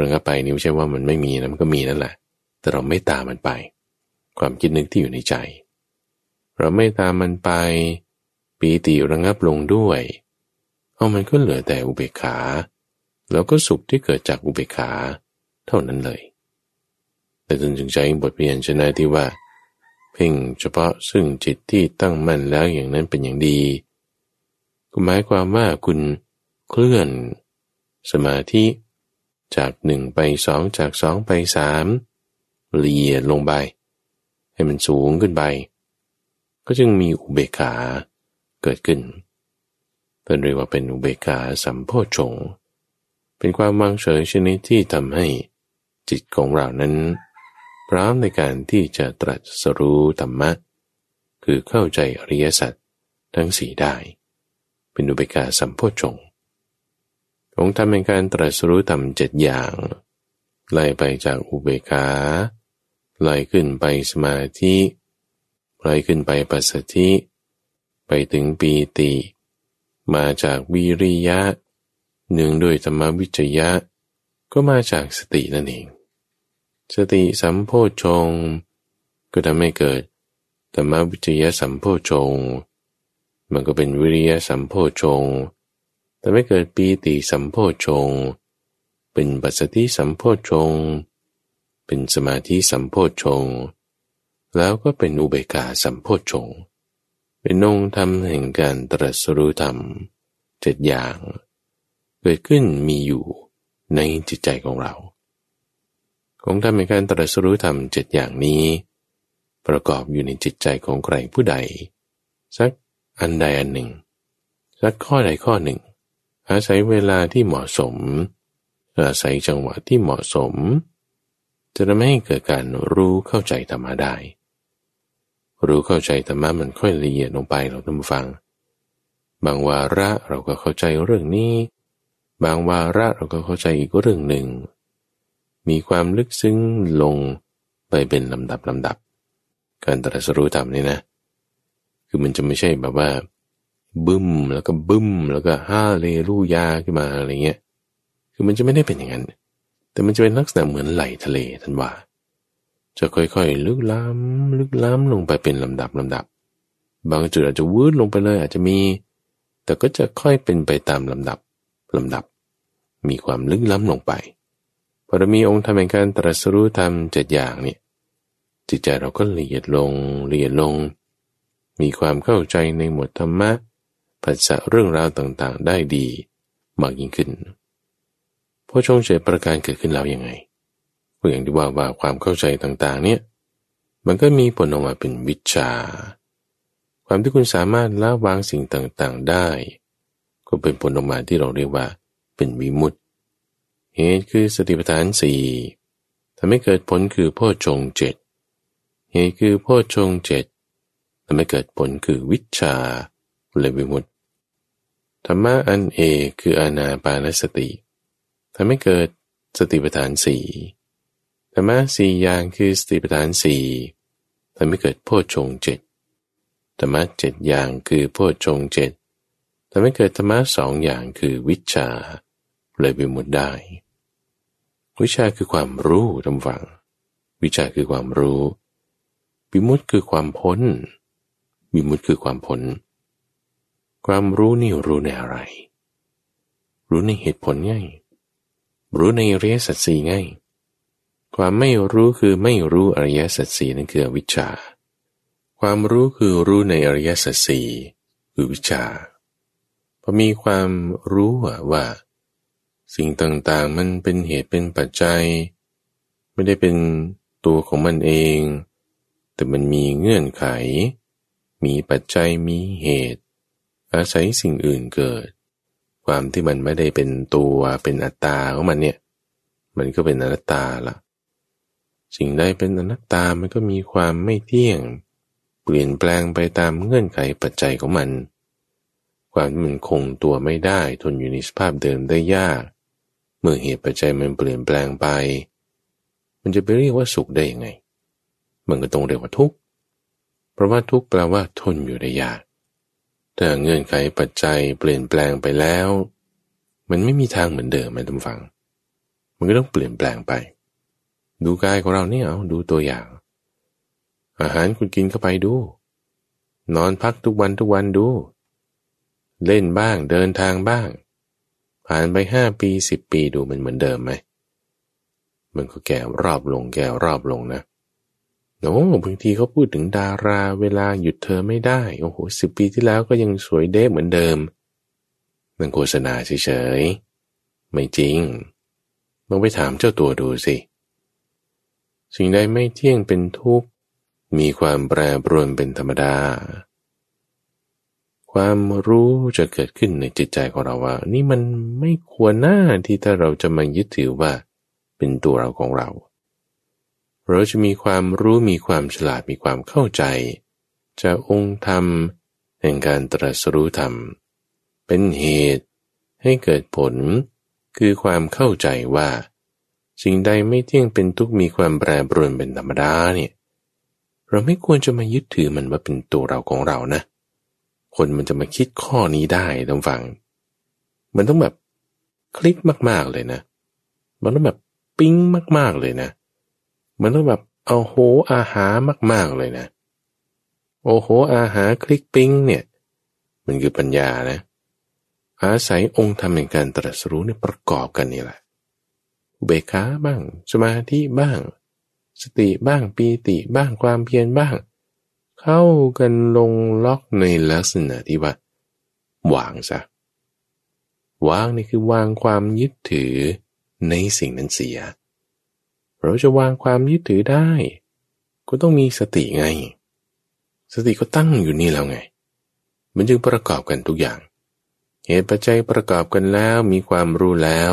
A: ระงับไปนี่ไม่ใช่ว่ามันไม่มีนะมันก็มีนั่นแหละ แต่เราไม่ตามมันไป ความคิดนึกที่อยู่ในใจ เราไม่ตามมันไป ปีติระงับลงด้วยเอามันก็เหลือแต่อุเบกขา แล้วก็สุขที่เกิดจากอุเบกขาเท่านั้นเลย แต่จนจึงใจบทเรียนชนะที่ว่า เพ่งเฉพาะซึ่งจิตที่ตั้งมั่นแล้วอย่างนั้นเป็นอย่างดีก็หมายความว่าคุณเคลื่อน สมาธิจากหนึ่งไปสองจากสองไปสามเลียลงไป ให้มันสูงขึ้นไป ก็จึงมีอุเบกขาเกิดขึ้นเป็นเรียกว่าเป็นอุเบกขาสัมโพชง เป็นความวางเฉยชนิดที่ทำให้จิตของเรานั้น พร้อมในการที่จะตรัสรู้ธรรมะ คือเข้าใจอริยสัจทั้งสี่ได้ เป็นอุเบกขาสัมโพชงองค์ธรรมเป็นการตรัสรู้ธรรมเจ็ดอย่างไล่ไปจากอุเบกขาไล่ขึ้นไปสมาธิไล่ขึ้นไปปัสสธิ ไปถึงปีติ มาจากวิริยะ หนึ่งด้วยธรรมวิจยะ ก็มาจากสตินั่นเอง สติสัมโพชง ก็ทำให้เกิดธรรมวิจยสัมโพชง มันก็เป็นวิริยสัมโพชงแต่ไม่เกิดปีติสัมโพชง เป็นปัสสติสัมโพชง เป็นสมาธิสัมโพชง แล้วก็เป็นอุเบกขาสัมโพชง เป็นองค์ธรรมแห่งการตรัสรู้ธรรมเจ็ดอย่าง เกิดขึ้นมีอยู่ในจิตใจของเรา องธรรมในการตรัสรู้ธรรมเจ็ดอย่างนี้ ประกอบอยู่ในจิตใจของใครผู้ใด สักอันใดอันหนึ่ง สักข้อใดข้อหนึ่ง อาศัยเวลาที่เหมาะสม อาศัยจังหวะที่เหมาะสม จะทำให้เกิดการรู้เข้าใจธรรมะได้ รู้เข้าใจธรรมะมันค่อยละเอียดลงไปเราท่านฟัง บางวาระเราก็เข้าใจเรื่องนี้ บางวาระเราก็เข้าใจอีกเรื่องหนึ่ง มีความลึกซึ้งลงไปเป็นลำดับลำดับ การตรัสรู้ธรรมนี่นะ คือมันจะไม่ใช่แบบว่า บึ้มแล้วก็บึ้มแล้วก็ฮาเลลูยาขึ้นมาอะไรเงี้ย คือมันจะไม่ได้เป็นอย่างนั้น แต่มันจะเป็นลักษณะเหมือนไหลทะเลท่านว่า จะค่อยๆ ลึกล้ำลึกล้ำลงไปเป็นลำดับลำดับ บางจุดอาจจะวืดลงไปเลยอาจจะมี แต่ก็จะค่อยเป็นไปตามลำดับลำดับ มีความลึกล้ำลงไป พอเรามีองค์ธรรมแห่งการตรัสรู้ธรรมเจ็ดอย่างเนี่ยจิตใจเราก็ละเอียดลงละเอียดลง มีความเข้าใจในหมวดธรรมะภาษาเรื่องราวต่างๆ ได้ดีมากยิ่งขึ้นพอชงเฉยประการเกิดขึ้นแล้วยังไงก็อย่างที่ว่าว่าความเข้าใจต่างๆ เนี่ย มันก็มีผลออกมาเป็นวิชา ความที่คุณสามารถละวางสิ่งต่างๆได้ ก็เป็นผลออกมาที่เราเรียกว่าเป็นวิมุตติ เหตุคือสติปัฏฐานสี่ทำให้เกิดผลคือพ่อชงเจ็ดเหตุคือพ่อชงเจ็ดทำให้เกิดผลคือวิชาเลยวิมุตติธรรมะอันเอกคืออานาปานสติทำให้เกิดสติปัฏฐานสี่ธรรมะสี่อย่างคือสติปัฏฐานสี่ทำให้เกิดโพชงเจ็ดธรรมะเจ็ดอย่างคือโพชงเจ็ดทำให้เกิดธรรมะสองอย่างคือวิชาเลยไปหมดได้ วิชาคือความรู้ทำฝัง วิชาคือความรู้วิมุตคือความพ้นวิมุตคือความพ้น ความรู้นี่รู้ในอะไร รู้ในเหตุผลง่ายรู้ในอริยสัจสี่ง่ายความไม่รู้คือไม่รู้อริยสัจสี่นั่นคือวิชา ความรู้คือรู้ในอริยสัจสี่คือวิชาพอมีความรู้ว่า สิ่งต่างๆ มันเป็นเหตุเป็นปัจจัย ไม่ได้เป็นตัวของมันเอง แต่มันมีเงื่อนไข มีปัจจัยมีเหตุ อาศัยสิ่งอื่นเกิด ความที่มันไม่ได้เป็นตัวเป็นอัตตาของมันเนี่ยมันก็เป็นอนัตตาละสิ่งใดเป็นอนัตตามันก็มีความไม่เที่ยง เปลี่ยนแปลงไปตามเงื่อนไขปัจจัยของมัน ความมันคงตัวไม่ได้ทนอยู่ในสภาพเดิมได้ยาก เมื่อเหตุปัจจัยมันเปลี่ยนแปลงไป มันจะไปเรียกว่าสุขได้ยังไง มันก็ต้องเรียกว่าทุกข์ เพราะว่าทุกข์แปลว่าทนอยู่ได้ยากถ้าเงื่อนไขปัจจัยเปลี่ยนแปลงไปแล้ว มันไม่มีทางเหมือนเดิมมันต้องฟัง มันก็ต้องเปลี่ยนแปลงไป ดูกายของเราเนี่ยเอาดูตัวอย่าง อาหารคุณกินเข้าไปดู นอนพักทุกวันทุกวันดู เล่นบ้างเดินทางบ้าง ผ่านไปห้าปีสิบปีดูมันเหมือนเดิมไหม มันก็แก่รอบลงแก่รอบลงนะโอ้บางทีเขาพูดถึงดาราเวลาหยุดเธอไม่ได้ โอ้โหสิบปีที่แล้วก็ยังสวยเด้เหมือนเดิมมันโฆษณาเฉยๆ ไม่จริงลองไปถามเจ้าตัวดูสิ สิ่งใดไม่เที่ยงเป็นทุกข์ มีความแปรปรวนเป็นธรรมดา ความรู้จะเกิดขึ้นในจิตใจของเราว่า นี่มันไม่ควรหน้าที่ถ้าเราจะมายึดถือว่า เป็นตัวเราของเรา เราจะมีความรู้มีความฉลาดมีความเข้าใจ จะองค์ธรรมแห่งการตรัสรู้ธรรม เป็นเหตุให้เกิดผล คือความเข้าใจว่าสิ่งใดไม่เที่ยงเป็นทุกมีความแปรปรวนเป็นธรรมดาเนี่ยเราไม่ควรจะมายึดถือมันว่าเป็นตัวเราของเรานะ คนมันจะมาคิดข้อนี้ได้ต้องฟังมันต้องแบบคลิกมาก ๆเลยนะ มันต้องแบบปิ้งมาก ๆเลยนะ มันต้องแบบเอาโหอาหามาก ๆเลยนะ โอ้โหอาหาคลิกปิ้งเนี่ย มันคือปัญญานะ อาศัยองค์ธรรมแห่งการตรัสรู้เนี่ยประกอบกันนี่แหละเบกขาบ้าง สมาธิบ้าง สติบ้างปีติบ้างความเพียรบ้าง เข้ากันลงล็อกในลักษณะที่ว่าวางซะวางนี่คือวางความยึดถือในสิ่งนั้นเสีย เราจะวางความยึดถือได้ ก็ต้องมีสติไง สติก็ตั้งอยู่นี่แล้วไง มันจึงประกอบกันทุกอย่าง เหตุปัจจัยประกอบกันแล้วมีความรู้แล้ว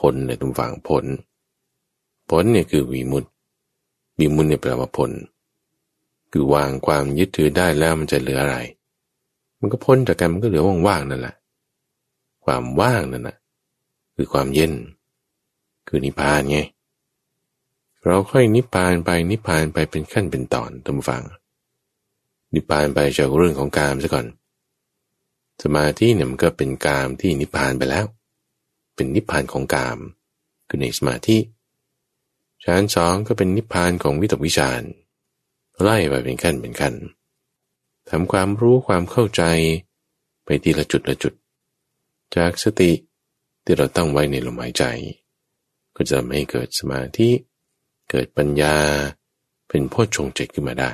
A: ผลในทุกฝั่งผล ผลเนี่ยคือวีมุตวีมุตเนี่ยแปลว่าผล คือวางความยึดถือได้แล้วมันจะเหลืออะไร มันก็พ้นจากกันมันก็เหลือว่างๆนั่นแหละ ความว่างนั่นนะคือความเย็น คือนิพพานไง เราค่อยนิพพานไปนิพพานไปเป็นขั้นเป็นตอนทุกฝัง นิพพานไปจากเรื่องของกามซะก่อน สมาธิเนี่ยมันก็เป็นกามที่นิพพานไปแล้ว เป็นนิพพานของกาม คือในสมาธิชั้นสองก็เป็นนิพพานของวิตกวิจาร ไล่ไปเป็นขั้นเป็นขั้นทำความรู้ความเข้าใจไปทีละจุดละจุด จากสติที่เราตั้งไว้ในลมหายใจ ก็จะทำให้เกิดสมาธิ เกิดปัญญา เป็นโพชฌงเจ็ขึ้นมาได้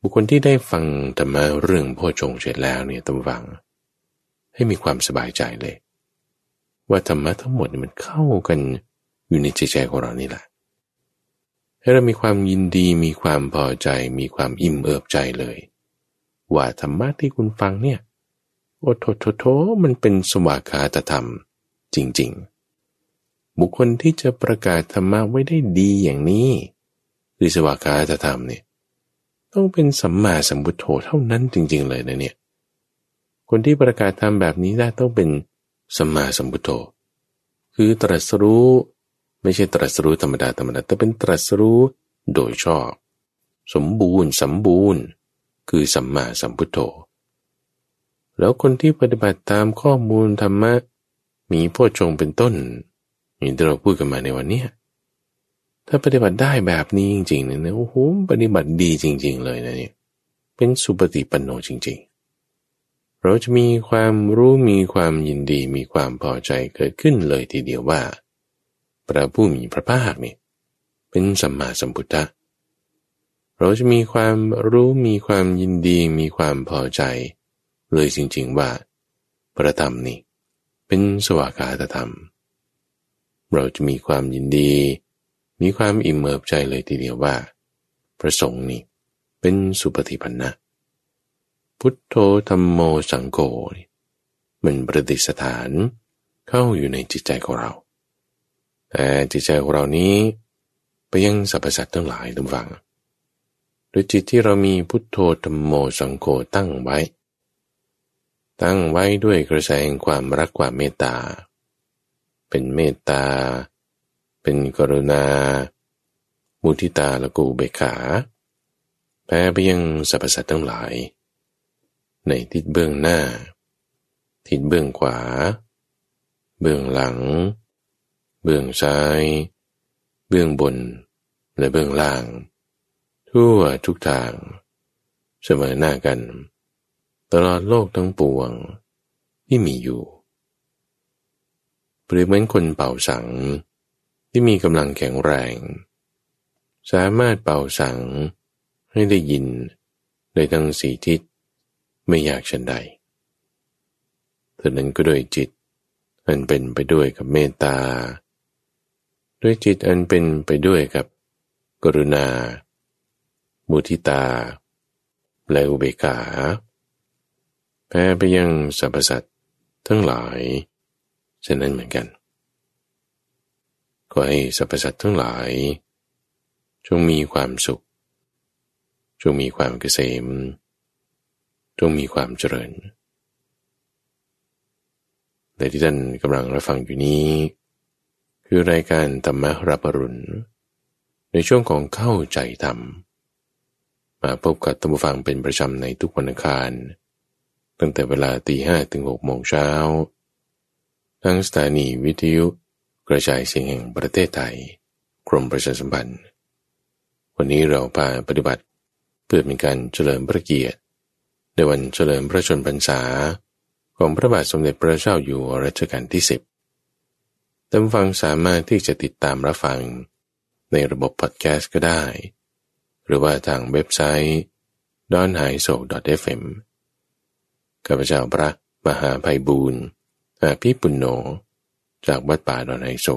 A: บุคคลที่ได้ฟังธรรมะเรื่องโพชฌงเจ็แล้วเนี่ยต้องฟัง ให้มีความสบายใจเลย ว่าธรรมะทั้งหมดมันเข้ากันอยู่ในใจใจของเรานี่แหละ ให้เรามีความยินดีมีความพอใจ มีความอิ่มเอิบใจเลย ว่าธรรมะที่คุณฟังเนี่ยโอ้โถโถโถมันเป็นสวากาตธรรม จริง ๆ บุคคลที่จะประกาศธรรมะไว้ได้ดีอย่างนี้คือสวากาตธรรมเนี่ยต้องเป็นสัมมาสัมพุทโธเท่านั้นจริง ๆ เลยนะเนี่ยคนที่ประกาศธรรมแบบนี้ได้ต้องเป็นสัมมาสัมพุทโธคือตรัสรู้ ไม่ใช่ตรัสรู้ธรรมดาธรรมดาแต่เป็นตรัสรู้โดยชอบ สมบูรณ์สมบูรณ์ คือสัมมาสัมพุทโธ แล้วคนที่ปฏิบัติตามข้อมูลธรรมะ มีพ่อชงเป็นต้นอย่างที่เราพูดกันมาในวันนี้ถ้าปฏิบัติได้แบบนี้จริงๆเนี่ยโอ้โหปฏิบัติดีจริง ๆ เลยนะเนี่ยเป็นสุปฏิปันโนจริง ๆเราจะมีความรู้มีความยินดีมีความพอใจเกิดขึ้นเลยทีเดียวว่า พระผู้มีพระภาคเนี่เป็นสัมมาสัมพุทธะเราจะมีความรู้มีความยินดีมีความพอใจ เลยจริงๆว่า พระธรรมนี่เป็นสวากาตธรรม เราจะมีความยินดี มีความอิ่มเอิบใจเลยทีเดียวว่า พระสงฆ์นี่เป็นสุปฏิปันนะพุทโธธรรมโมสังโฆมันประดิษฐานเข้าอยู่ในจิตใจของเรา แต่จิตใจของเรานี้ไปยังสรรพสัตว์ทั้งหลายทุกฝังโดยจิตที่เรามีพุทโธธรรมโมสังโฆตั้งไว้ ตั้งไว้ด้วยกระแสแห่งความรักความเมตตา เป็นเมตตา เป็นกรุณา มุทิตาและกูเบขาแพ้ไปยังสรรพสัตว์ทั้งหลาย ในทิศเบื้องหน้า ทิศเบื้องขวา เบื้องหลัง เบื้องซ้าย เบื้องบน และเบื้องล่าง ทั่วทุกทาง เสมอหน้ากัน ตลอดโลกทั้งปวงที่มีอยู่เปรียบเหมือนคนเป่าสัง ที่มีกำลังแข็งแรง สามารถเป่าสังให้ได้ยินได้ทั้งสีทิศไม่อยากฉันใดเท่านั้นก็โดยจิตอันเป็นไปด้วยกับเมตตา ด้วยจิตอันเป็นไปด้วยกับ กรุณา มุทิตา และอุเบกขาแพ้ไปยังสรรพสัตว์ทั้งหลายเช่นนั้นเหมือนกันก็ให้สรรพสัตว์ทั้งหลาย จงมีความสุข จงมีความเกษม จงมีความเจริญแต่ที่ท่านกำลังรับฟังอยู่นี้ คือรายการธรรมรับรุณ ในช่วงของเข้าใจธรรม มาพบกับตัมฟังเป็นประจำในทุกวันอังคาร ตั้งแต่เวลาตีห้ถึงหกโมงเช้า ทั้งสถานีวิทยุกระจายเสียงแห่งประเทศไทย กรมประชาสัมพันธ์ วันนี้เราพาปฏิบัติเพื่อเป็นการเฉลิมพระเกียรติ ในวันเฉลิมพระชนพรรษา ของพระบาทสมเด็จพระเจ้าอยู่หัวรัชกาลที่สิบ ท่านฟังสามารถที่จะติดตามรับฟัง ในระบบพอดแคสต์ก็ได้ หรือว่าทางเว็บไซต์ d o n h a i s o f m ข้าพเจ้าพระมหาภัยบูรณ์อาภิปุณโญจากวัดป่าดอนไฮโซ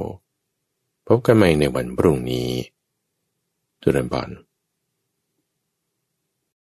A: พบกันใหม่ในวันพรุ่งนี้จุรินพร